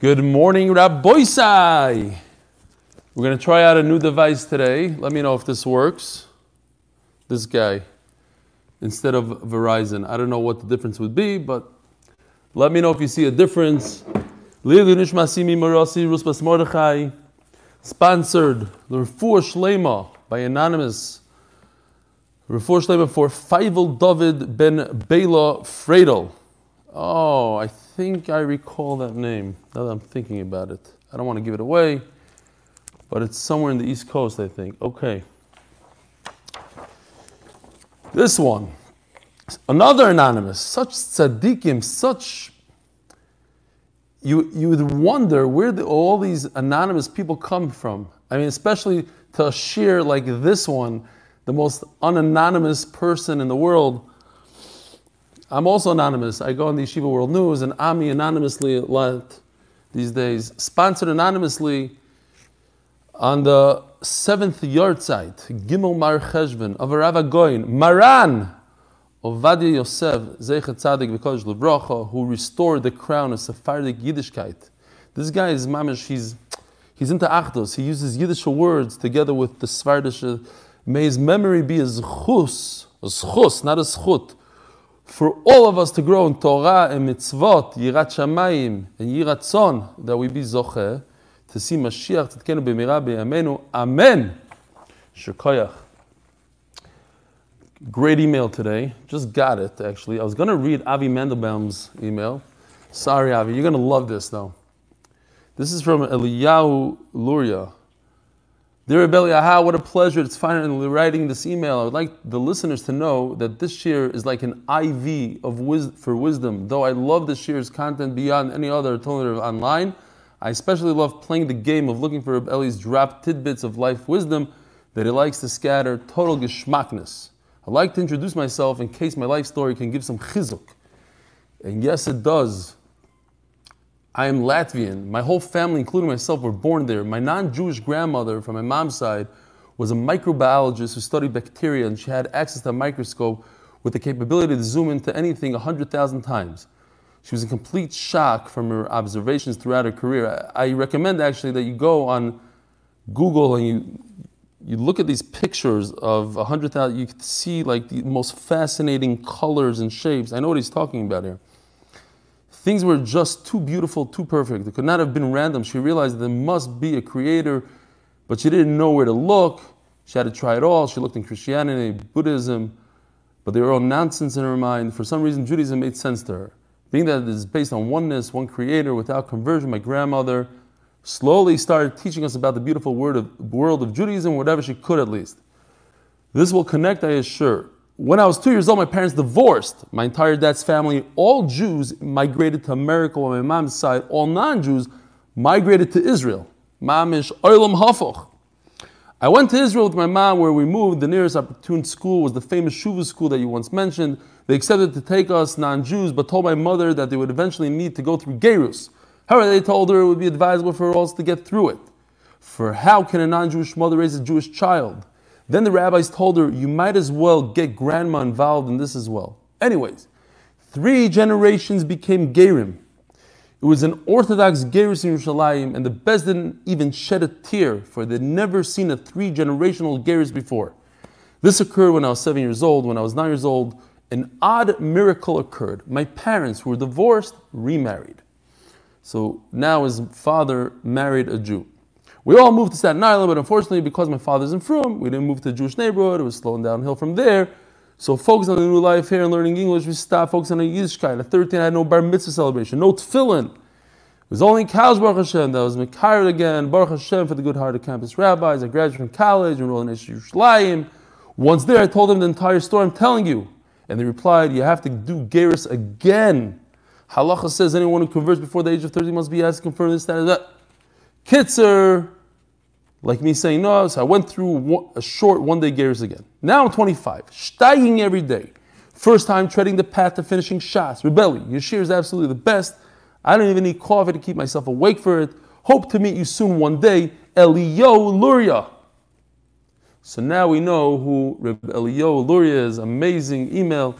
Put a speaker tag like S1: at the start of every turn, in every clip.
S1: Good morning, Rabboisai. We're going to try out a new device today. Let me know if this works. This guy, instead of Verizon. I don't know what the difference would be, but let me know if you see a difference. Sponsored the Shlema by Anonymous. Refuah Shlema for Feivel David ben Bela Fredel. Oh, I think I recall that name now that I'm thinking about it. I don't want to give it away, but it's somewhere in the East Coast, I think. Okay. This one. Another anonymous. Such tzaddikim, such. You, you would wonder where the, all these anonymous people come from. I mean, especially to a like this one, the most unanonymous person in the world I'm also anonymous. I go on the Yeshiva World News and Ami anonymously lot these days. Sponsored anonymously on the seventh yahrzeit, Gimel Mar Cheshvan of Rav Agoin, Maran Ovadia Yosef, Zeichet Tzadik V'Kodesh Levracha, who restored the crown of Sephardic Yiddishkeit. This guy is mamish, he's, he's into Achdos. He uses Yiddish words together with the Sephardic. Uh, may his memory be a zchus, a zchus, not a zchut, for all of us to grow in Torah and mitzvot, Yirat Shamayim and Yirat Son, that we be Zocher, to see Mashiach Tzidkenu b'mira b'yamenu. Amen. Shekoyach. Great email today. Just got it, actually. I was going to read Avi Mandelbaum's email. Sorry, Avi. You're going to love this, though. This is from Eliyahu Luria. Dear Rebbe Aha, what a pleasure. It's finally writing this email. I would like the listeners to know that this year is like an IV of wis- for wisdom. Though I love this year's content beyond any other alternative online, I especially love playing the game of looking for Rebbe Eli's dropped tidbits of life wisdom that he likes to scatter total geschmackness. I'd like to introduce myself in case my life story can give some chizuk. And yes, it does. I am Latvian. My whole family, including myself, were born there. My non Jewish grandmother from my mom's side was a microbiologist who studied bacteria, and she had access to a microscope with the capability to zoom into anything 100,000 times. She was in complete shock from her observations throughout her career. I recommend actually that you go on Google and you you look at these pictures of 100,000, you can see like the most fascinating colors and shapes. I know what he's talking about here. Things were just too beautiful, too perfect. It could not have been random. She realized there must be a creator, but she didn't know where to look. She had to try it all. She looked in Christianity, Buddhism, but they were all nonsense in her mind. For some reason, Judaism made sense to her. Being that it is based on oneness, one creator, without conversion, my grandmother slowly started teaching us about the beautiful word of, world of Judaism, whatever she could at least. This will connect, I assure. When I was two years old, my parents divorced. My entire dad's family, all Jews, migrated to America on my mom's side. All non-Jews migrated to Israel. Mamish Olam Hafoch. I went to Israel with my mom where we moved. The nearest opportune school was the famous Shuva school that you once mentioned. They accepted to take us non-Jews, but told my mother that they would eventually need to go through Gerus. However, they told her it would be advisable for us to get through it. For how can a non-Jewish mother raise a Jewish child? Then the rabbis told her, you might as well get grandma involved in this as well. Anyways, three generations became Gerim. It was an Orthodox Gerus in Yerushalayim, and the Bez didn't even shed a tear, for they'd never seen a three generational Gerus before. This occurred when I was seven years old. When I was nine years old, an odd miracle occurred. My parents, who were divorced, remarried. So now his father married a Jew. We all moved to Staten Island, but unfortunately, because my father's in Frum, we didn't move to the Jewish neighborhood. It was slowing downhill from there. So focus on the new life here and learning English, we stopped focusing on Yiddishkeit. At 13, I had no bar mitzvah celebration, no tefillin. It was only in college, Baruch Hashem, that was Mekayr again, Baruch Hashem for the good-hearted campus rabbis. I graduated from college, enrolled in Yerushalayim. Once there, I told them the entire story I'm telling you. And they replied, you have to do Geras again. Halacha says anyone who converts before the age of 30 must be asked to confirm this, and that. Kitzer, like me saying no, so I went through a short one day Geras again. Now I'm 25, steiging every day. First time treading the path to finishing Shas. Rebellion. Yashir is absolutely the best. I don't even need coffee to keep myself awake for it. Hope to meet you soon one day. Elio Luria. So now we know who Elio Luria is. Amazing email.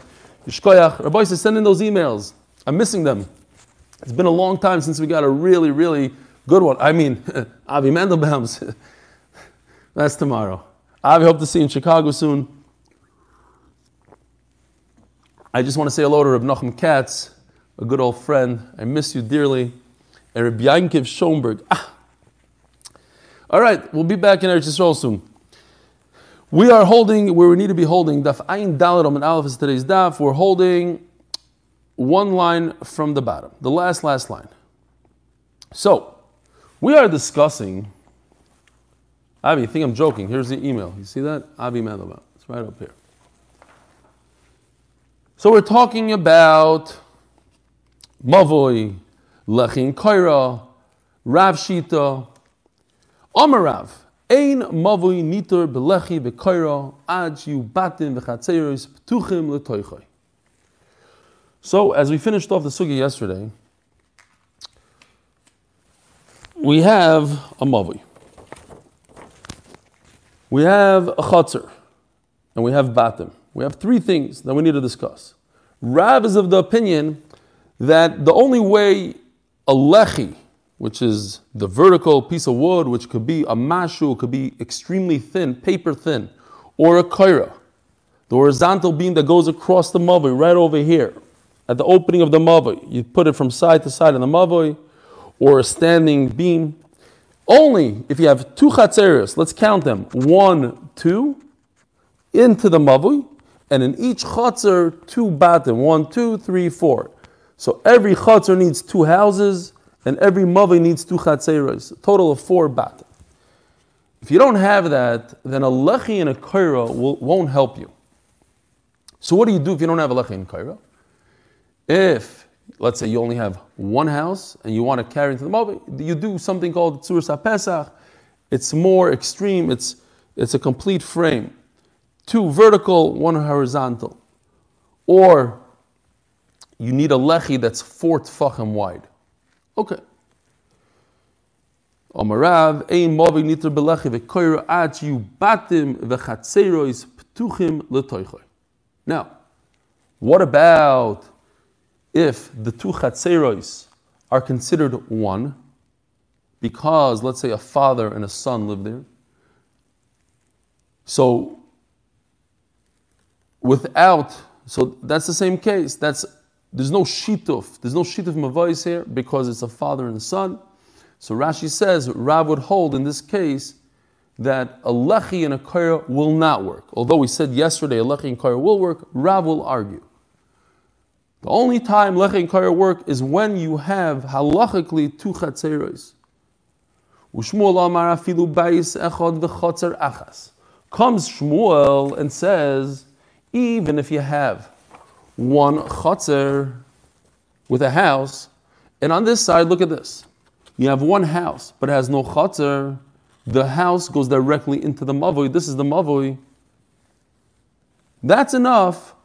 S1: Yishkoyach. Rabbi send in those emails. I'm missing them. It's been a long time since we got a really, really good one. I mean, Avi Mandelbaum's. That's tomorrow. Avi, hope to see you in Chicago soon. I just want to say hello to Reb Nachum Katz, a good old friend. I miss you dearly. And Reb Yankiv Schoenberg. Ah. All right, we'll be back in Eretz Yisrael soon. We are holding where we need to be holding. Daf Ayin Dalet and Aleph is today's daf. We're holding one line from the bottom, the last, last line. So, we are discussing. Avi, you think I'm joking? Here's the email. You see that? Avi Mandelbaum. It's right up here. So, we're talking about Mavoi, Lechin Kaira, Rav Shita, Amarav. Ein Mavoi nitur belechi bekoira ad yu batim v'chatzeros ptuchim letoichoi. So, as we finished off the sugi yesterday, we have a mavui. We have a chatzar, and we have batim. We have three things that we need to discuss. Rav is of the opinion that the only way a lechi, which is the vertical piece of wood, which could be a mashu, could be extremely thin, paper thin, or a kaira, the horizontal beam that goes across the mavoi, right over here, at the opening of the mavoi. You put it from side to side in the mavoi, or a standing beam. Only if you have two chatzeros, let's count them, one, two, into the mavoi, and in each chatzer, two batim, one, two, three, four. So every chatzer needs two houses, and every mavi needs two chatzeros, a total of four bat. If you don't have that, then a lechi and a kaira will, won't help you. So what do you do if you don't have a lechi and kaira? If, let's say, you only have one house and you want to carry into the mavi, you do something called tzur pesach. It's more extreme. It's it's a complete frame, two vertical, one horizontal, or you need a lechi that's four tfachim wide. Okay. Omarav, ein nitr belechi you batim ptuchim l'toichoy. Now, what about if the two chatzerois are considered one, because let's say a father and a son live there? So, without, so that's the same case. That's there's no shituf. There's no shituf mavais here because it's a father and a son. So Rashi says Rav would hold in this case that a lechi and a kaira will not work. Although we said yesterday a lechi and kaira will work, Rav will argue. The only time lechi and kaira work is when you have halachically two chatzeros. Ushmuel amar afilu bayis echad v'chatzer achas. Comes Shmuel and says, even if you have one chotzer with a house, and on this side, look at this. You have one house, but it has no chotzer. The house goes directly into the mavoi. This is the mavoi. That's enough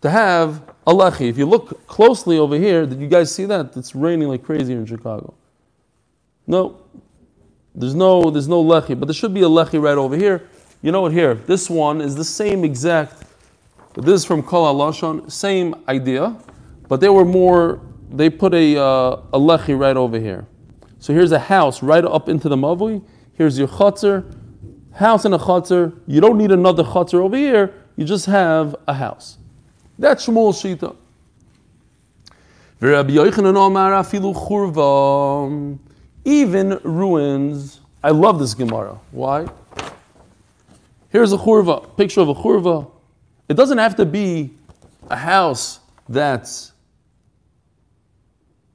S1: to have a lechi. If you look closely over here, did you guys see that? It's raining like crazy in Chicago. No, there's no, there's no lechi, but there should be a lechi right over here. You know what? Here, this one is the same exact this is from Kol HaLashon, same idea, but they were more, they put a, uh, a lechi right over here. So here's a house right up into the mavui. Here's your chutzner, house and a chutzner. You don't need another chutzner over here. You just have a house. That's Shmuel Shita. Even ruins. I love this Gemara. Why? Here's a churva, picture of a churva. It doesn't have to be a house that's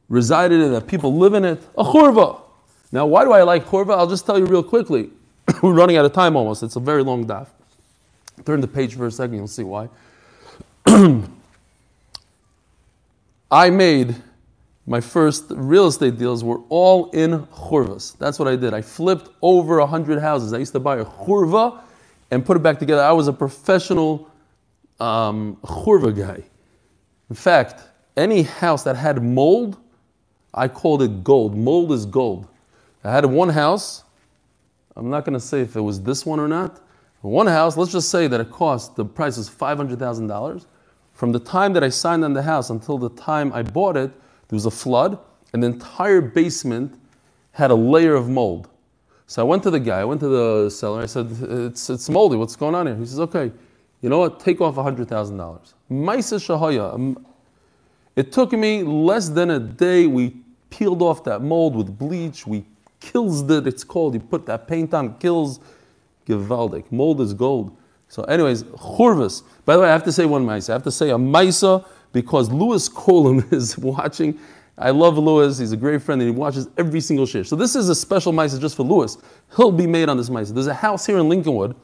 S1: resided in, that people live in it. A churva. Now, why do I like churva? I'll just tell you real quickly. We're running out of time almost. It's a very long daf. Turn the page for a second, you'll see why. I made my first real estate deals were all in churvas. That's what I did. I flipped over a hundred houses. I used to buy a churva and put it back together. I was a professional um, churva guy. In fact, any house that had mold, I called it gold. Mold is gold. I had one house. I'm not going to say if it was this one or not. One house, let's just say that it cost, the price was $500,000. From the time that I signed on the house until the time I bought it, there was a flood. and the entire basement had a layer of mold. So I went to the guy, I went to the seller, I said, it's, it's moldy, what's going on here? He says, okay, you know what, take off $100,000. Maisa Shahaya, um, it took me less than a day, we peeled off that mold with bleach, we kills it, it's called, you put that paint on, kills, gewaldig. Mold is gold. So anyways, churvas. By the way, I have to say one maisa. I have to say a maisa because Louis Colum is watching I love Lewis. He's a great friend, and he watches every single shiur. So this is a special mice just for Lewis. He'll be made on this mice. There's a house here in Lincolnwood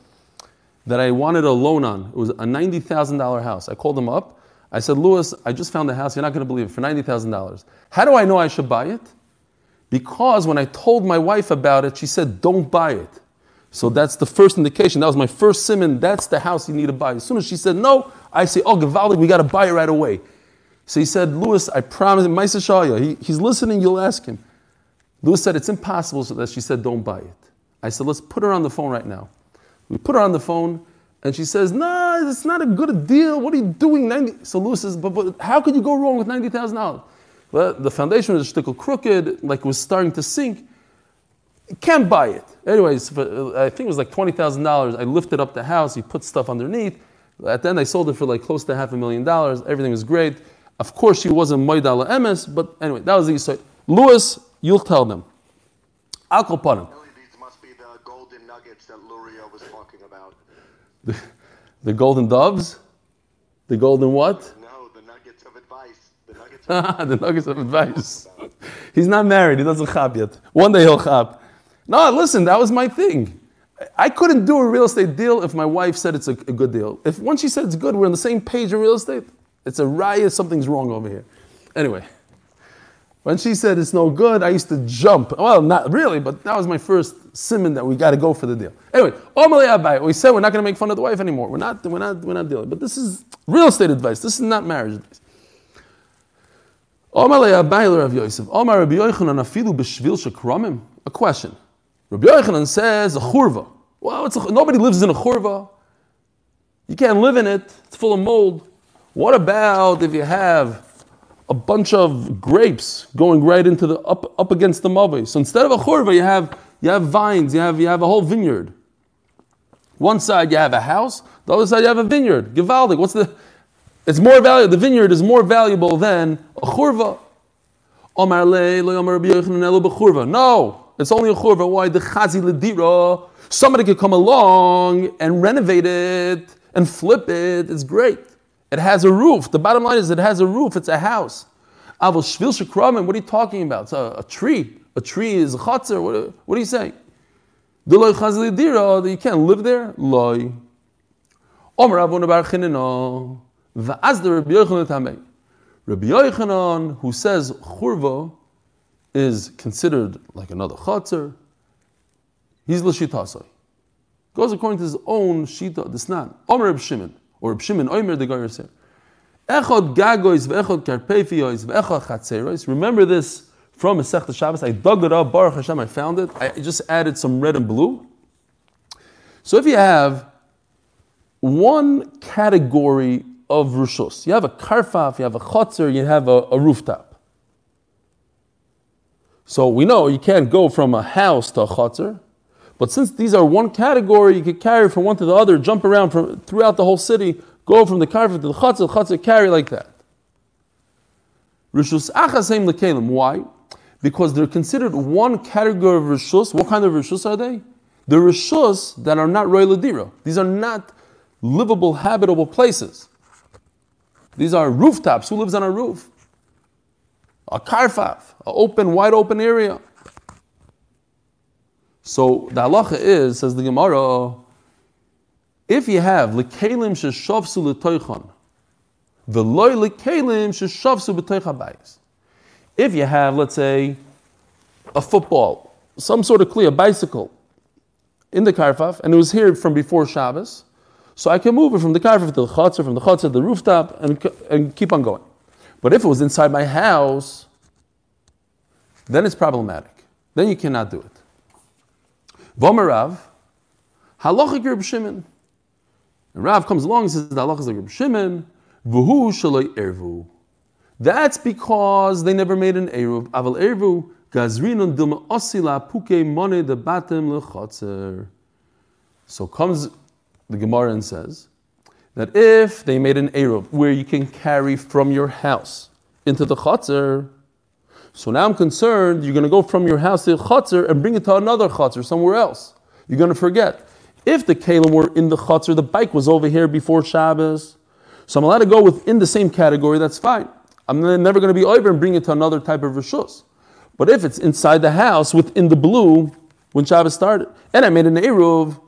S1: that I wanted a loan on. It was a ninety thousand dollar house. I called him up. I said, Lewis, I just found a house. You're not going to believe it for ninety thousand dollars. How do I know I should buy it? Because when I told my wife about it, she said, "Don't buy it." So that's the first indication. That was my first simon. That's the house you need to buy. As soon as she said no, I say, "Oh, Gavaldi, we got to buy it right away." So he said, Lewis, I promise, Maisa Shaya, he, he's listening, you'll ask him. Lewis said, it's impossible, so that she said, don't buy it. I said, let's put her on the phone right now. We put her on the phone, and she says, nah, it's not a good deal. What are you doing? 90? So Lewis says, but, but how could you go wrong with $90,000? Well, the foundation was a little crooked, like it was starting to sink. Can't buy it. Anyways, uh, I think it was like $20,000. I lifted up the house, he put stuff underneath. At the end, I sold it for like close to half a million dollars. Everything was great. Of course, she wasn't Moidala Emes, but anyway, that was the Yisrael. Lewis, you'll tell them. Alkopanim.
S2: These must be the golden nuggets that Luria was talking about.
S1: The, the golden doves? The golden what?
S2: No, the nuggets of advice. The nuggets of,
S1: the nuggets of advice. He's not married, he doesn't chab yet. One day he'll chab. No, listen, that was my thing. I couldn't do a real estate deal if my wife said it's a, a good deal. If once she said it's good, we're on the same page in real estate. It's a riot, something's wrong over here. Anyway, when she said it's no good, I used to jump. Well, not really, but that was my first simon that we got to go for the deal. Anyway, we said we're not going to make fun of the wife anymore. We're not, we're not, we're not dealing. But this is real estate advice. This is not marriage advice. A question. Rabbi Yochanan says a churva. Well, a, nobody lives in a churva. You can't live in it. It's full of mold. What about if you have a bunch of grapes going right into the up, up against the mave? So instead of a churva, you have you have vines, you have you have a whole vineyard. One side you have a house, the other side you have a vineyard. Givaldic. What's the it's more valuable. The vineyard is more valuable than a churva. No, it's only a churva. Why the chazi ledira? Somebody could come along and renovate it and flip it. It's great. It has a roof. The bottom line is it has a roof. It's a house. Avol shvil shekramen. What are you talking about? It's a, a tree. A tree is a chatzar. What, what are you saying? You can't live there. Loi. Omer Avon Bar Chinino. Va'az the Rabbi Yochanan. Rabbi Yochanan, who says churva is considered like another chatzar, he's l'shitasoi. Goes according to his own shita, the snan. Omer Reb Shimon or Shimon Omer the Goyer said. Echod gagois ve'echod karpefiois ve'echod chatzerois. Remember this from Masechta Shabbos. I dug it up. Baruch Hashem, I found it. I just added some red and blue. So if you have one category of rushos, you have a karfaf, you have a chotzer, you have a, a rooftop. So we know you can't go from a house to a chotzer. But since these are one category, you could carry from one to the other, jump around from, throughout the whole city, go from the carpet to the chatzah, the chatzah, carry like that. Rishus achasem lekelim. Why? Because they're considered one category of rishus. What kind of rishus are they? The rishus that are not royal ladira. These are not livable, habitable places. These are rooftops. Who lives on a roof? A karfaf, an open, wide open area. So the halacha is, says the Gemara, if you have lekalim sheshavsu letoichan, veloy lekalim sheshavsu b'toich If you have, let's say, a football, some sort of clear bicycle in the karfaf, and it was here from before Shabbos, so I can move it from the karfaf to the chatzah, from the chatzah to the rooftop, and, and keep on going. But if it was inside my house, then it's problematic. Then you cannot do it. Vomarav, halachik Reb Shimon. And Rav comes along and says, the halacha is like Shimon, v'hu shaloi ervu. That's because they never made an Eruv. Aval Eruv, Gazrinun Dilma Osila Puke Mone de Batem Lechotzer. So comes the Gemara and says that if they made an Eruv where you can carry from your house into the Chotzer, so now I'm concerned you're going to go from your house to the Chotzer and bring it to another Chotzer somewhere else. You're going to forget. If the Kalim were in the Chotzer, the bike was over here before Shabbos, so I'm allowed to go within the same category, that's fine. I'm never going to be over and bring it to another type of Rishus. But if it's inside the house within the blue when Shabbos started, and I made an Eruv,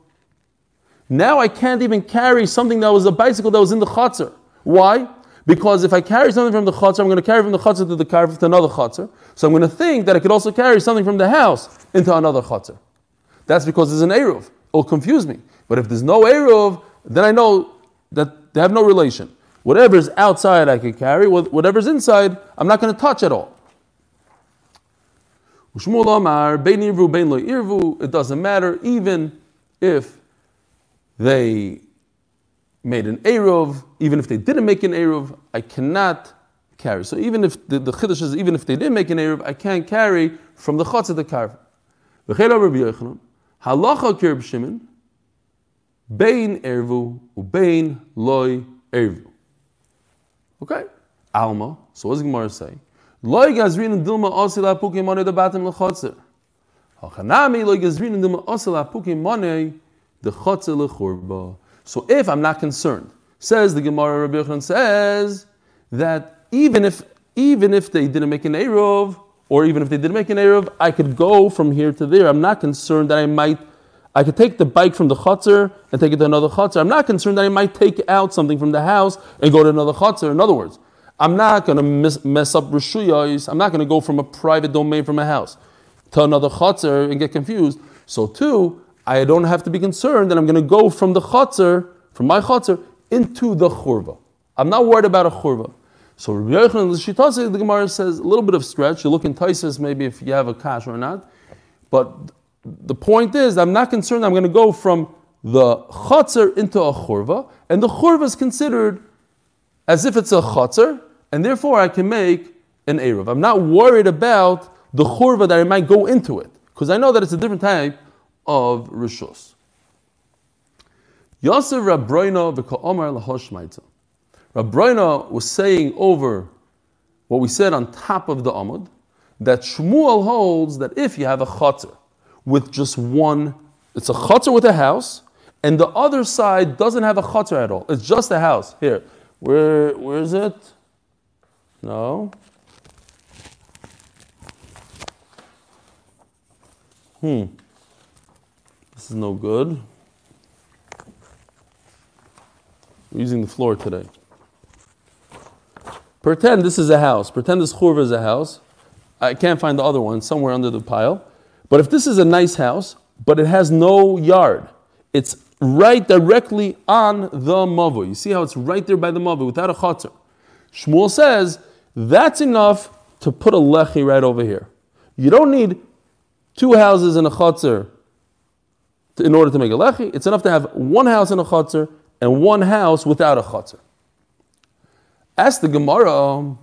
S1: now I can't even carry something that was a bicycle that was in the Chatzar. Why? Because if I carry something from the Chatzar, I'm going to carry from the Chatzar to the car to another Chatzar. So I'm going to think that I could also carry something from the house into another Chatzar. That's because there's an Eruv. It'll confuse me. But if there's no Eruv, then I know that they have no relation. Whatever's outside I can carry, whatever's inside, I'm not going to touch at all. It doesn't matter, even if they made an Eruv, even if they didn't make an Eruv, I cannot carry. So even if the, the Chiddush is, even if they didn't make an Eruv, I can't carry from the Chotz of the Karv. Halacha kirb Shimon, Bein Ervu, Ubein Loi Ervu. Okay? Alma. So what does Gemara say? Loi gazrin dilma osila pukim money the batim lechotzer. Hachanami loi gazrin dilma osila pukim money the chotzer lechurba. So if I'm not concerned, says the Gemara Rabbi Yochanan says that even if even if they didn't make an Eruv, or even if they didn't make an Eruv, I could go from here to there. I'm not concerned that I might I could take the bike from the chutzner and take it to another chutzner. I'm not concerned that I might take out something from the house and go to another chutzner. In other words, I'm not going to mess up rishuyos. I'm not going to go from a private domain from a house to another chutzner and get confused. So too, I don't have to be concerned that I'm going to go from the chutzner, from my chutzner, into the churva. I'm not worried about a churva. So Rabbi Yochanan, the Gemara says a little bit of stretch. You look in Taisus maybe if you have a cash or not. But the point is, I'm not concerned I'm going to go from the chatzar into a churva, and the churva is considered as if it's a chatzar, and therefore I can make an eruv. I'm not worried about the churva that I might go into it, because I know that it's a different type of rishus. Yosef Rabroina v'ka'omar lahoshmaita. Rabroina was saying over what we said on top of the Amud, that Shmuel holds that if you have a chatzar, with just one, it's a chutzner with a house, and the other side doesn't have a chutzner at all. It's just a house. Here, where, where is it? No. Hmm. Is no good. We're using the floor today. Pretend this is a house. Pretend this churva is a house. I can't find the other one, somewhere under the pile. But if this is a nice house, but it has no yard, it's right directly on the mavo. You see how it's right there by the mavo without a chatzar. Shmuel says that's enough to put a lechi right over here. You don't need two houses and a chatzar in order to make a lechi. It's enough to have one house in a chatzar and one house without a chatzar. Ask the Gemara.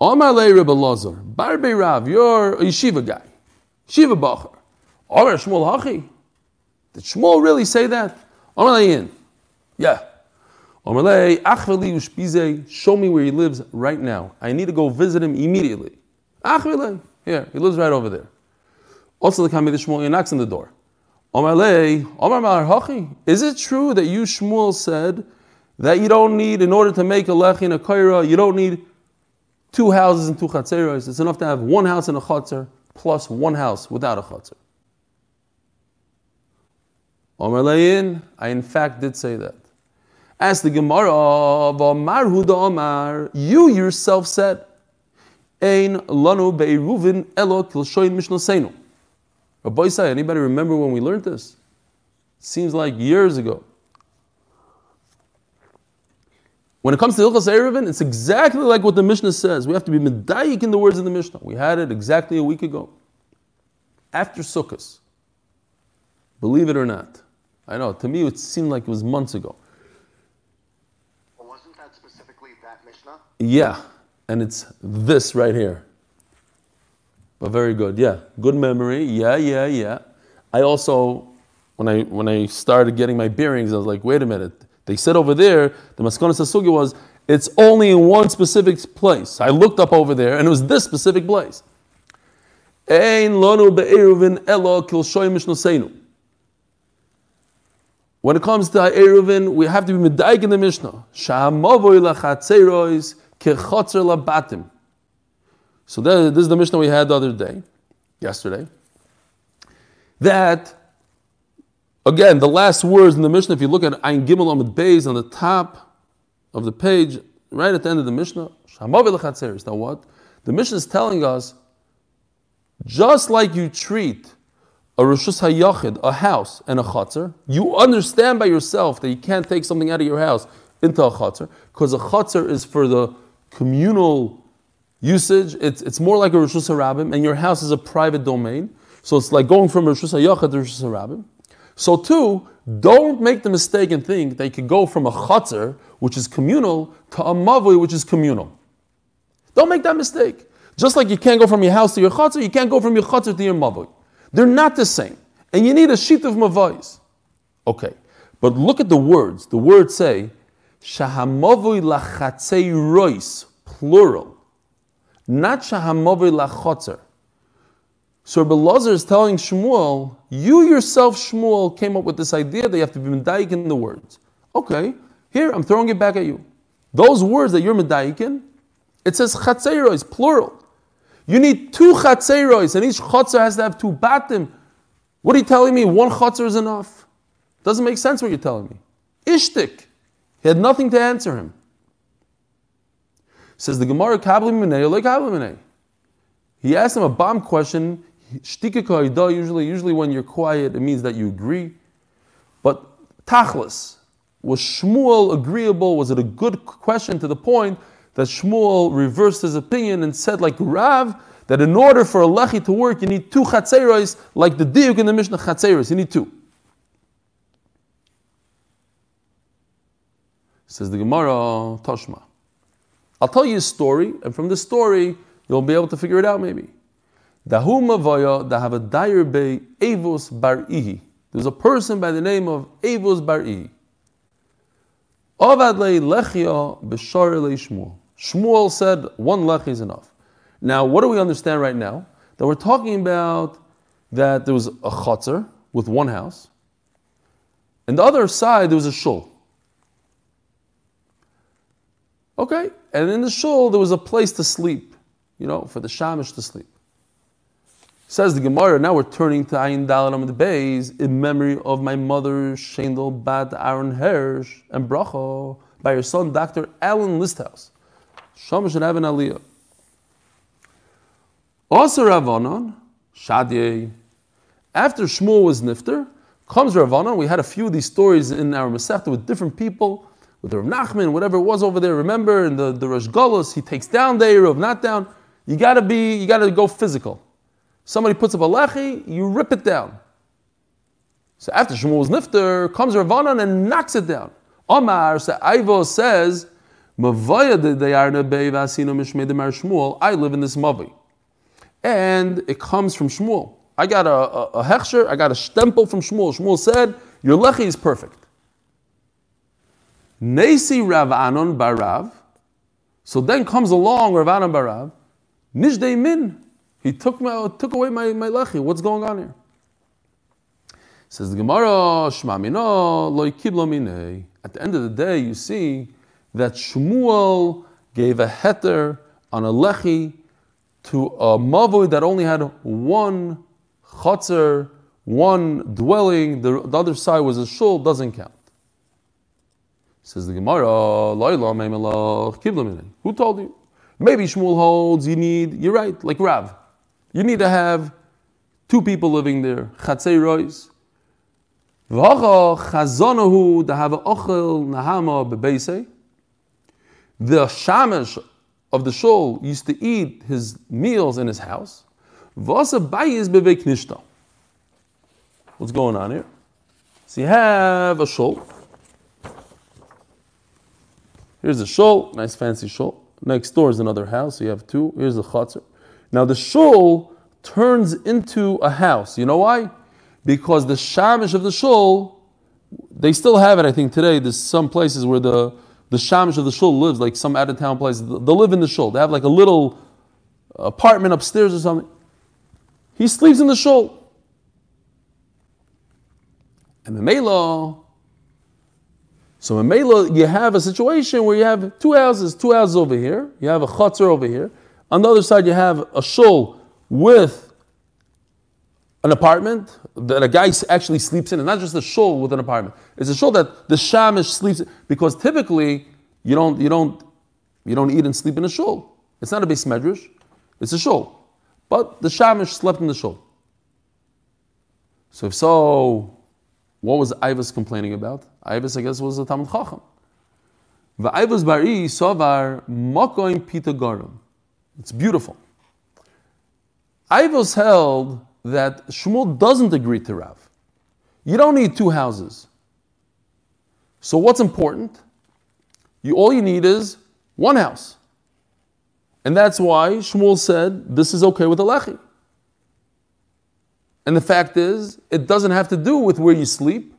S1: Omar le Rebbe Lazar, Barbe Rav, you're a yeshiva guy, yeshiva bacher. Omar Shmuel Hachi. Did Shmuel really say that? Omar in. Yeah. Omar le Achveli Ushpize, show me where he lives right now. I need to go visit him immediately. Achveli, here, he lives right over there. Also, the Kamid Shmuel, knocks on the door. Omar Omar Mar Hachi. Is it true that you Shmuel said that you don't need, in order to make a lechi and a kaira, you don't need two houses and two chatzeros. It's enough to have one house and a chatzer plus one house without a chatzer. Omar Lein, I in fact did say that. As the Gemara of Omar Huda Omar, you yourself said, Ein lanu be'eruvin elo kilshoin mishnaseinu. Rabbi say, anybody remember when we learned this? Seems like years ago. When it comes to Ilchas Erevin, it's exactly like what the Mishnah says. We have to be medayik in the words of the Mishnah. We had it exactly a week ago. After Sukkot. Believe it or not. I know, to me it seemed like it was months ago.
S2: Well, wasn't that specifically that Mishnah Mishnah?
S1: Yeah, and it's this right here. But very good. Yeah, good memory. Yeah, yeah, yeah. I also, when I when I started getting my bearings, I was like, wait a minute. They said over there, the Maskana Sasugi was, it's only in one specific place. I looked up over there, and it was this specific place. Ein lonu be'eruvin elo kilshoy mishnoseinu. When it comes to Eruvin, we have to be medaik in the Mishnah. Sha'amavoy lachatzerois labatim. So this is the Mishnah we had the other day, yesterday. That, again, the last words in the Mishnah, if you look at Ein Gimel Amud Beis on the top of the page, right at the end of the Mishnah, lachatzerois. Now what? The Mishnah is telling us, just like you treat a Rishus HaYachid, a house, and a Chatzar, you understand by yourself that you can't take something out of your house into a Chatzar, because a Chatzar is for the communal usage. It's, it's more like a Rishus HaRabim, and your house is a private domain. So it's like going from Rishus HaYachid to Rishus HaRabim. So too, don't make the mistake and think that you can go from a Chatzar, which is communal, to a Mavui, which is communal. Don't make that mistake. Just like you can't go from your house to your Chatzar, you can't go from your Chatzar to your Mavui. They're not the same. And you need a sheet of mavais. Okay. But look at the words. The words say, Shahamavui lachatzei rois, plural. Not shahamavui lachotzer. So Belazar is telling Shmuel, you yourself, Shmuel, came up with this idea that you have to be medayik in the words. Okay, here, I'm throwing it back at you. Those words that you're medayik in, it says chatzeiros, plural. You need two chatzeiros, and each chatzer has to have two batim. What are you telling me? One chatzer is enough. Doesn't make sense what you're telling me. Ishtik. He had nothing to answer him. Says the Gemara, like Kabli Minei. He asked him a bomb question. Usually, usually when you're quiet, it means that you agree. But tachlis, was Shmuel agreeable? Was it a good question to the point that Shmuel reversed his opinion and said, like Rav, that in order for a lechi to work, you need two chatzeros, like the diuk in the Mishnah chatzeros. You need two. Says the Gemara, Toshma. I'll tell you a story, and from the story, you'll be able to figure it out maybe. There's a person by the name of Avos bar Ihi. Shmuel said one lech is enough. Now, what do we understand right now? That we're talking about that there was a chotzer with one house, and the other side there was a shul. Okay, and in the shul there was a place to sleep, you know, for the shamish to sleep. Says the Gemara, now we're turning to Ayin Dalet the Bays in memory of my mother, Shendel Bat Aaron Hirsch, and Bracho, by her son, Dr. Alan Listhouse. Shamash and Evan Aliyah. Also Ravanon, Shadye. After Shmuel was Nifter, comes Ravanon. We had a few of these stories in our Masechta with different people, with Rav Nachman, whatever it was over there. Remember, in the, the Rosh Golos, he takes down the Eruv, not down. You gotta be, you gotta go physical. Somebody puts up a lechi, you rip it down. So after Shmuel's nifter, comes Ravanan and knocks it down. Omar, so Ivo says, I live in this mavi. And it comes from Shmuel. I got a, a, a hechsher, I got a stempel from Shmuel. Shmuel said, Your lechi is perfect. Nesi Rav Anon Barav. So then comes along Rav Anon Barav. Nishdei Min. He took, my, took away my, my lechi. What's going on here? Says the Gemara, Shma Mino, Loi Kiblo. At the end of the day, you see that Shmuel gave a heter on a lechi to a mavoi that only had one chotzer, one dwelling, the, the other side was a shul, doesn't count. Says the Gemara, Who told you? Maybe Shmuel holds you need, you're right, like Rav. You need to have two people living there. Chatzei rois. chazonahu dahava ochel nahama bebeisei. The shamash of the shul used to eat his meals in his house. What's going on here? So you have a shul. Here's a shul, nice fancy shul. Next door is another house, so you have two. Here's a chutzner. Now the shul turns into a house. You know why? Because the shamish of the shul, they still have it, I think, today. There's some places where the, the shamish of the shul lives, like some out of town places. They live in the shul. They have like a little apartment upstairs or something. He sleeps in the shul. And the Mela, so in Mela, you have a situation where you have two houses, two houses over here, you have a chutzner over here. On the other side, you have a shul with an apartment that a guy actually sleeps in, and not just a shul with an apartment. It's a shul that the shamish sleeps in, because typically you don't you don't you don't eat and sleep in a shul. It's not a beis medrash, it's a shul. But the shamish slept in the shul. So if so, what was Ivas complaining about? Ivas, I guess, was a Talmud Chacham. V'Ivas bari sovar mokoim pita garim. It's beautiful. Ivos held that Shmuel doesn't agree to Rav. You don't need two houses. So what's important? You, all you need is one house. And that's why Shmuel said this is okay with a lechi. And the fact is, it doesn't have to do with where you sleep,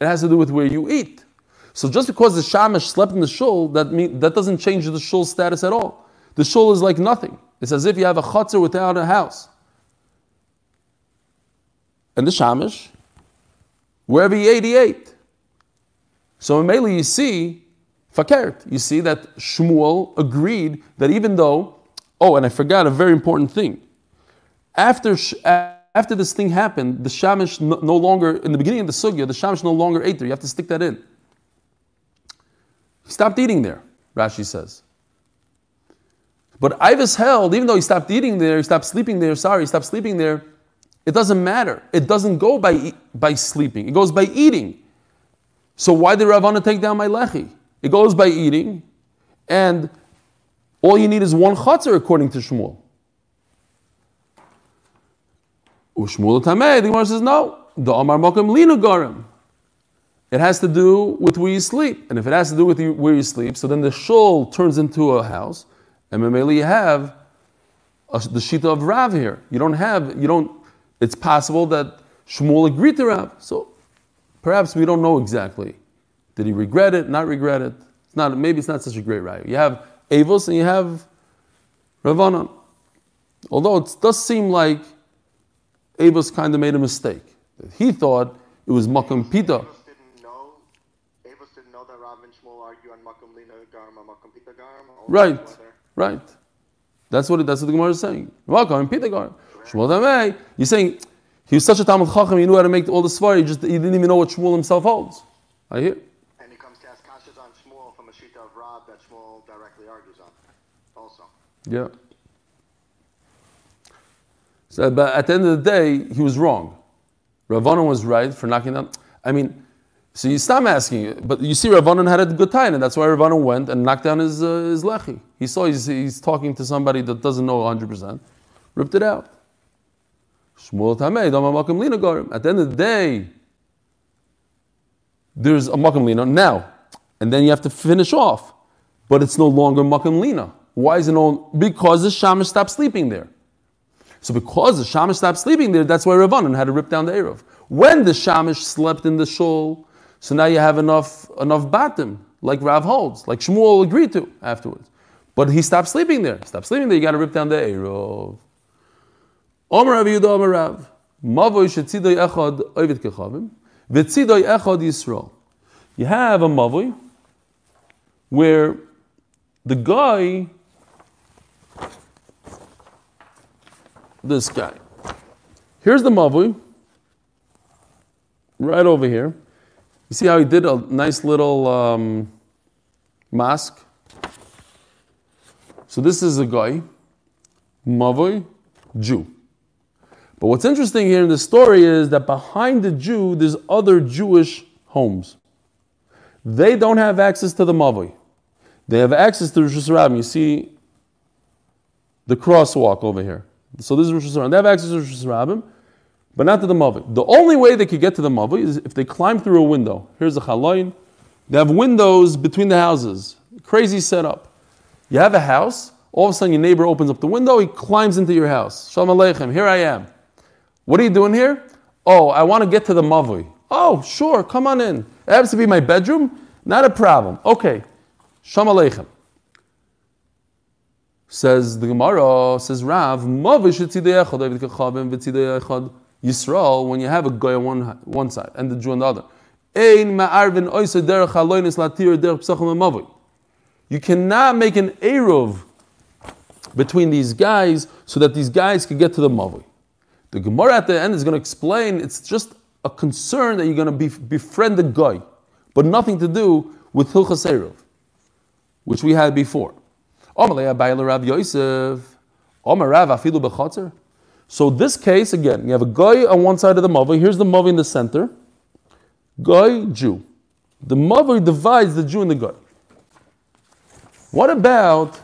S1: it has to do with where you eat. So just because the shamash slept in the shul, that, mean, that doesn't change the shul status at all. The shul is like nothing. It's as if you have a chutzner without a house. And the shamash, wherever he ate, he ate. So in Mele, you see, fakert, you see that Shmuel agreed that even though, oh, and I forgot a very important thing. After, after this thing happened, the shamash no, no longer, in the beginning of the sugya, the shamash no longer ate there. You have to stick that in. He stopped eating there, Rashi says. But Ivas held, even though he stopped eating there, he stopped sleeping there, sorry, he stopped sleeping there, it doesn't matter. It doesn't go by, by sleeping, it goes by eating. So why did Ravana take down my lechi? It goes by eating, and all you need is one chatzar according to Shmuel. Ushmuel Tameh, the Gemara says, no. The Amar Mokim Garim. It has to do with where you sleep. And if it has to do with where you sleep, so then the shul turns into a house, and Mameli you have a, the Shita of Rav here. You don't have, you don't, it's possible that Shmuel agreed to Rav. So perhaps we don't know exactly. Did he regret it, not regret it? It's not, maybe it's not such a great right. You have Avos and you have Ravanan. Although it does seem like Avos kind of made a mistake. He thought it was Makam Pita.
S2: Avos didn't know. Avos didn't know that Rav and Shmuel argue on Makom Lina Garam or Pita Garam.
S1: Right, right. That's what, it, that's what the Gemara is saying. Makam Pita Garam. Shmuel Damei. You're saying he was such a Talmud Chacham, he knew how to make all the svar, he just he didn't even know what Shmuel himself holds. I hear.
S2: And he comes to ask Kashas on Shmuel from a Shita of Rab that Shmuel directly argues on. Also.
S1: Yeah. So, but at the end of the day, he was wrong. Ravanan was right for knocking down. I mean, so you stop asking, but you see, Ravanan had a good time, and that's why Ravanan went and knocked down his, uh, his lechi. He saw he's, he's talking to somebody that doesn't know 100%, ripped it out. At the end of the day, there's a Makam Lina now, and then you have to finish off, but it's no longer Makam Lina. Why is it no? Because the Shamish stopped sleeping there. So because the Shamish stopped sleeping there, that's why Ravanan had to rip down the Erev. When the Shamish slept in the shul, so now you have enough enough batim, like Rav holds, like Shmuel agreed to afterwards. But he stopped sleeping there. Stop sleeping there, you got to rip down the Erev. Omer Rav Yehuda Rav. Mavoy shetzidoy echad oivit kechavim, v'tzidoy echad Yisrael. You have a mavoy where the guy this guy. Here's the Mavui, right over here. You see how he did a nice little um, mask? So this is a guy, Mavui, Jew. But what's interesting here in the story is that behind the Jew, there's other Jewish homes. They don't have access to the Mavui. They have access to Rosh Hashanah. You see the crosswalk over here. So this is Rosh Hashanah. They have access to Rosh Hashanah, but not to the Mavi. The only way they could get to the Mavi is if they climb through a window. Here's a chalayin. They have windows between the houses. Crazy setup. You have a house, all of a sudden your neighbor opens up the window, he climbs into your house. Shalom Aleichem, here I am. What are you doing here? Oh, I want to get to the Mavui. Oh, sure, come on in. It happens to be my bedroom, not a problem. Okay, Shalom Aleichem. Says the Gemara, says Rav, Yisrael, when you have a guy on one, one side and the Jew on the other. You cannot make an Eruv between these guys so that these guys can get to the Mavi. The Gemara at the end is going to explain it's just a concern that you're going to be, befriend the guy, but nothing to do with Hilchas which we had before. So this case, again, you have a guy on one side of the Mavi, here's the Mavi in the center, guy, Jew. The Mavi divides the Jew and the guy. What about,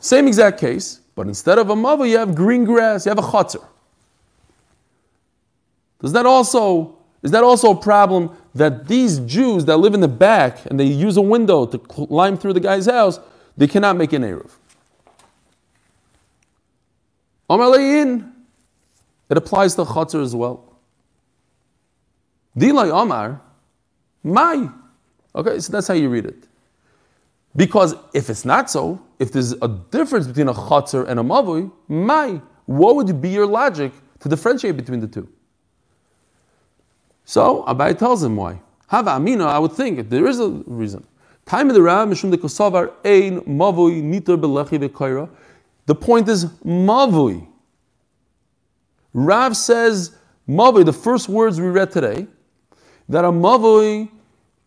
S1: same exact case, but instead of a Mavi, you have green grass, you have a Chatzar. Does that also, is that also a problem that these Jews that live in the back and they use a window to climb through the guy's house, they cannot make an Eruv. Omar it applies to Chatzar as well. Dilay Omar, my. Okay, so that's how you read it. Because if it's not so, if there's a difference between a Chatzar and a Mavui, my. What would be your logic to differentiate between the two? So Abai tells him why. Have Amina, I would think there is a reason. Time of the Rab, Mishum de Kosavar, Ein, Mavui, Niter, Belechi. The point is Mavui. Rav says, Mavui, the first words we read today, that a Mavui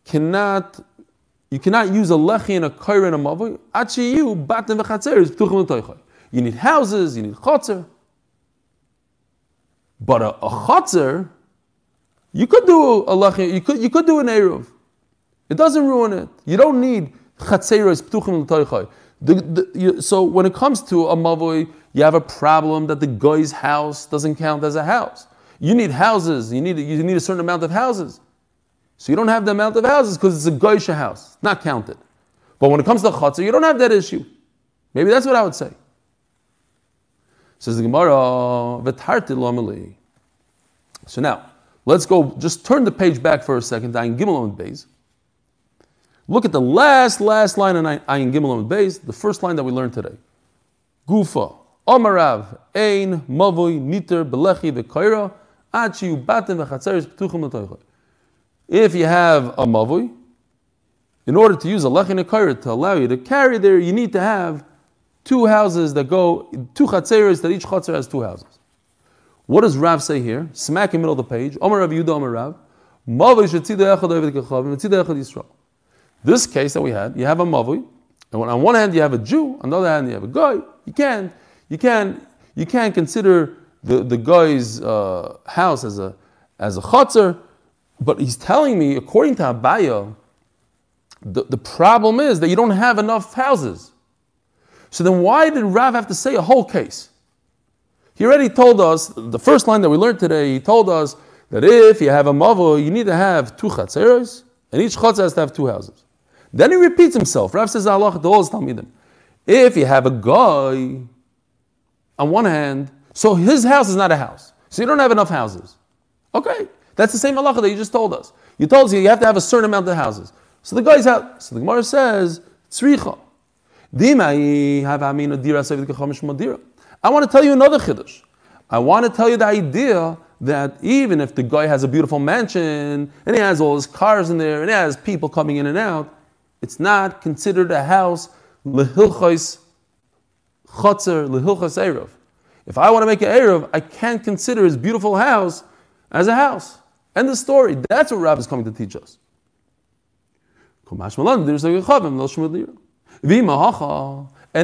S1: cannot, you cannot use a Lechi and a Kaira and a Mavui. Actually, you, Batim v'chatzeres, Ptuchim You need houses, you need Chatzer. But a, a Chatzer, you could do a Lechi, you could, you could do an Eruv. It doesn't ruin it. You don't need chatzeros ptuchim l'toichai. So when it comes to a mavoi, you have a problem that the guy's house doesn't count as a house. You need houses. You need you need a certain amount of houses. So you don't have the amount of houses because it's a goyish house, not counted. But when it comes to chatzah, you don't have that issue. Maybe that's what I would say. Says the Gemara, So now, let's go, just turn the page back for a second, Ayin Gimel on base. Look at the last, last line in Ayin Gimel and Beis, the first line that we learned today. Gufa, Omarav, Ein, Mavui, Niter, Belechi, Vekaira, Achi, Batim, Vechatzeris, Ptuchim, Latoicha. If you have a Mavui, in order to use a Lechi and a Kaira to allow you to carry there, you need to have two houses that go, two Chatzeris, that each Chatzer has two houses. What does Rav say here? Smack in the middle of the page. Omarav Yudah, Omarav. Mavui, Shetzida Echad, Ovid Kechavim, Shetzida Echad Yisrael. This case that we had, you have a mavui, and on one hand you have a Jew, on the other hand you have a guy. You can't, you can't, you can't consider the, the guy's uh, house as a as a chutzner, but he's telling me, according to Abaya, the, the problem is that you don't have enough houses. So then why did Rav have to say a whole case? He already told us, the first line that we learned today, he told us that if you have a mavo, you need to have two chatzeros, and each chatzah has to have two houses. Then he repeats himself. Rav says Allah to all his Talmidim. If you have a guy on one hand, so his house is not a house. So you don't have enough houses. Okay. That's the same halacha that you just told us. You told us you have to have a certain amount of houses. So the guy's out. So the Gemara says, tzricha. I want to tell you another chiddush. I want to tell you the idea that even if the guy has a beautiful mansion and he has all his cars in there and he has people coming in and out, it's not considered a house lehilchos chotzer lehilchos erev. If I want to make an erev, I can't consider his beautiful house as a house. End the story. That's what Rav is coming to teach us. And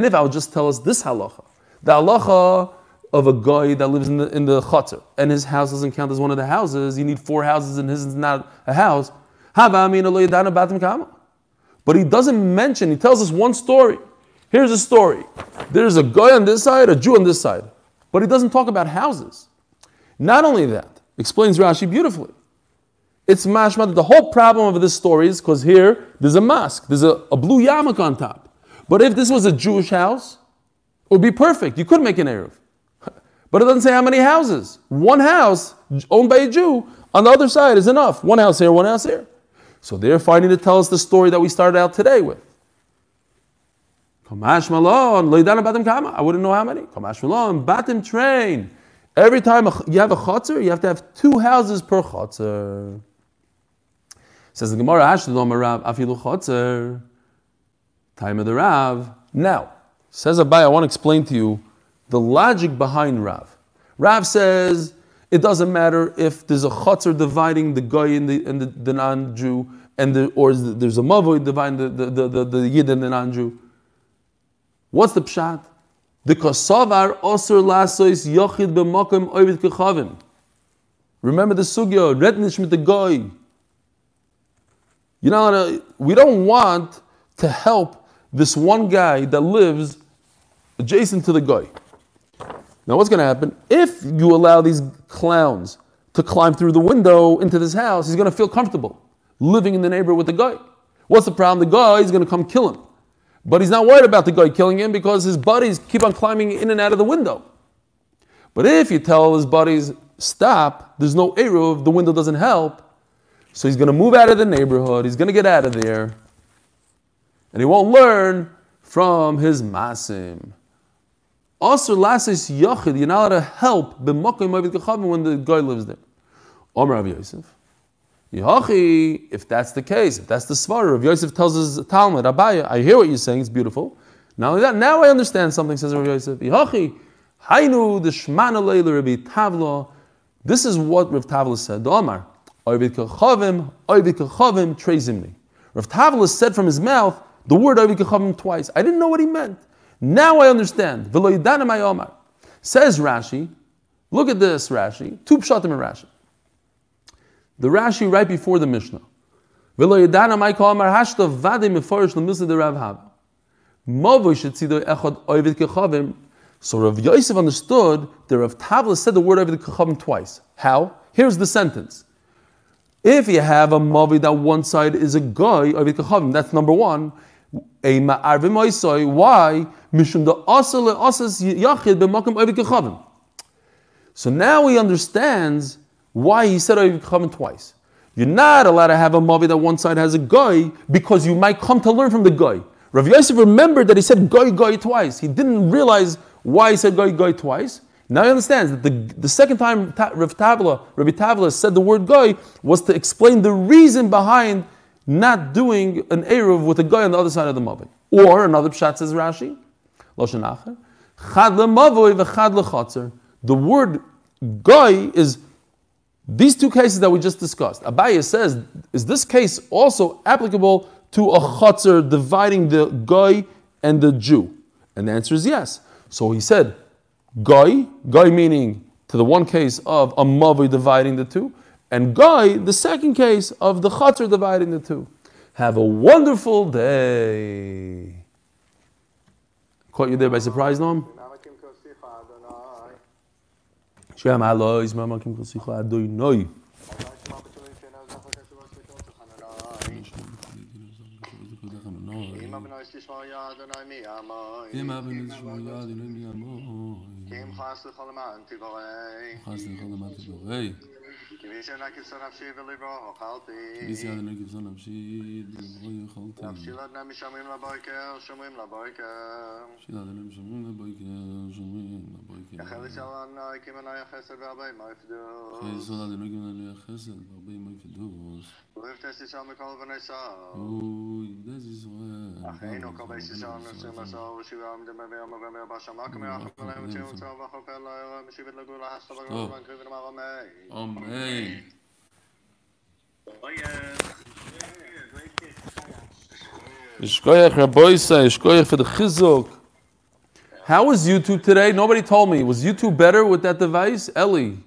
S1: if I would just tell us this halacha, the halacha of a guy that lives in the in the chutzner and his house doesn't count as one of the houses, you need four houses and his is not a house. But he doesn't mention, he tells us one story. Here's a story. There's a guy on this side, a Jew on this side. But he doesn't talk about houses. Not only that, explains Rashi beautifully. It's mashma that the whole problem of this story is because here there's a mosque, there's a, a blue yarmulke on top. But if this was a Jewish house, it would be perfect. You could make an Eruv. But it doesn't say how many houses. One house owned by a Jew on the other side is enough. One house here, one house here. So they're finding to tell us the story that we started out today with. I wouldn't know how many. Batim train. Every time you have a chotzer, you have to have two houses per chotzer. Says the Gemara, Ashdodom Rav, afilu chotzer. Time of the Rav. Now, says Abai, I want to explain to you the logic behind Rav. Rav says it doesn't matter if there's a chotzer dividing the guy and the, and the, the non-Jew, and the, or there's a mavoy dividing the, the, the, the, the yid and the non-Jew. What's the pshat? The kosavar osur lasois yochid b'mokim oivit kechavim. Remember the sugya, rednish mit the goy. You know, uh, we don't want to help this one guy that lives adjacent to the guy. Now, what's going to happen? If you allow these clowns to climb through the window into this house, he's going to feel comfortable living in the neighborhood with the guy. What's the problem? The guy is going to come kill him. But he's not worried about the guy killing him because his buddies keep on climbing in and out of the window. But if you tell his buddies, stop, there's no Eruv, the window doesn't help, so he's going to move out of the neighborhood, he's going to get out of there, and he won't learn from his masim. Also, lasis yachid, you're not allowed to help when the guy lives there. Omer Rav Yosef. Yachi, if that's the case, if that's the svar, Rav Yosef tells his Talmud, Abaya, I hear what you're saying, it's beautiful. Not only that, now I understand something, says Rav Yosef. Yachi, Hainu the Shmana Leila Rabbi Tavla. This is what Rav Tavla said. Omar, Oivid Kachavim, Oivid Kachavim, Trezimni. Rav Tavla said from his mouth the word Oivid Kachavim twice. I didn't know what he meant. Now I understand. Says Rashi, look at this Rashi, two pshatim in Rashi. The Rashi right before the Mishnah. So Rav Yosef understood that Rav Tavla said the word over the kachavim twice. How? Here's the sentence. If you have a mavi that one side is a guy over the kachavim, that's number one. A ma'arvim oisoi. Why? Mishum the asal asas yachid b'makom oivik kechavim. So now he understands why he said oivik kechavim twice. You're not allowed to have a mavi that one side has a guy because you might come to learn from the guy. Rav Yosef remembered that he said goy goy twice. He didn't realize why he said goy goy twice. Now he understands that the, the second time Rav Tavla, Rabbi Tavla said the word goy was to explain the reason behind not doing an Eruv with a guy on the other side of the mavi. Or another pshat says Rashi, the word goy is these two cases that we just discussed. Abaya says, is this case also applicable to a chotzer dividing the goy and the Jew? And the answer is yes. So he said, goy, goy meaning to the one case of a mavi dividing the two, and Guy, the second case of the chotzer dividing the two. Have a wonderful day. Caught you there by surprise, Noam? Shem Alois, Mamakim Kosicha Adonai. Ima ben Yishmael Adonai mi amo. Kim chas lechol aman tivorei. Chas lechol aman tivorei. Give me some like some shivery, bro. How do you? Give me some like some shivery, bro. Ich habe es ja lange nicht mehr nach Hessen bei Abay Mai für du. Ich habe es ja lange nicht mehr nach Hessen bei אוי, Mai für du. Ich habe es ja lange nicht mehr nach Hessen bei Abay Mai für du. Ich habe es ja lange nicht mehr nach Hessen bei Abay Mai. Ich habe es
S2: lange nicht mehr nach Ich habe lange nicht mehr nach für. Ich habe lange nicht mehr nach Ich habe lange nicht mehr nach Ich habe
S1: lange nicht mehr nach Ich habe lange nicht mehr nach Ich habe lange nicht mehr nach Ich habe lange nicht mehr nach Ich habe lange nicht mehr nach How was YouTube today? Nobody told me. Was YouTube better with that device? Ellie.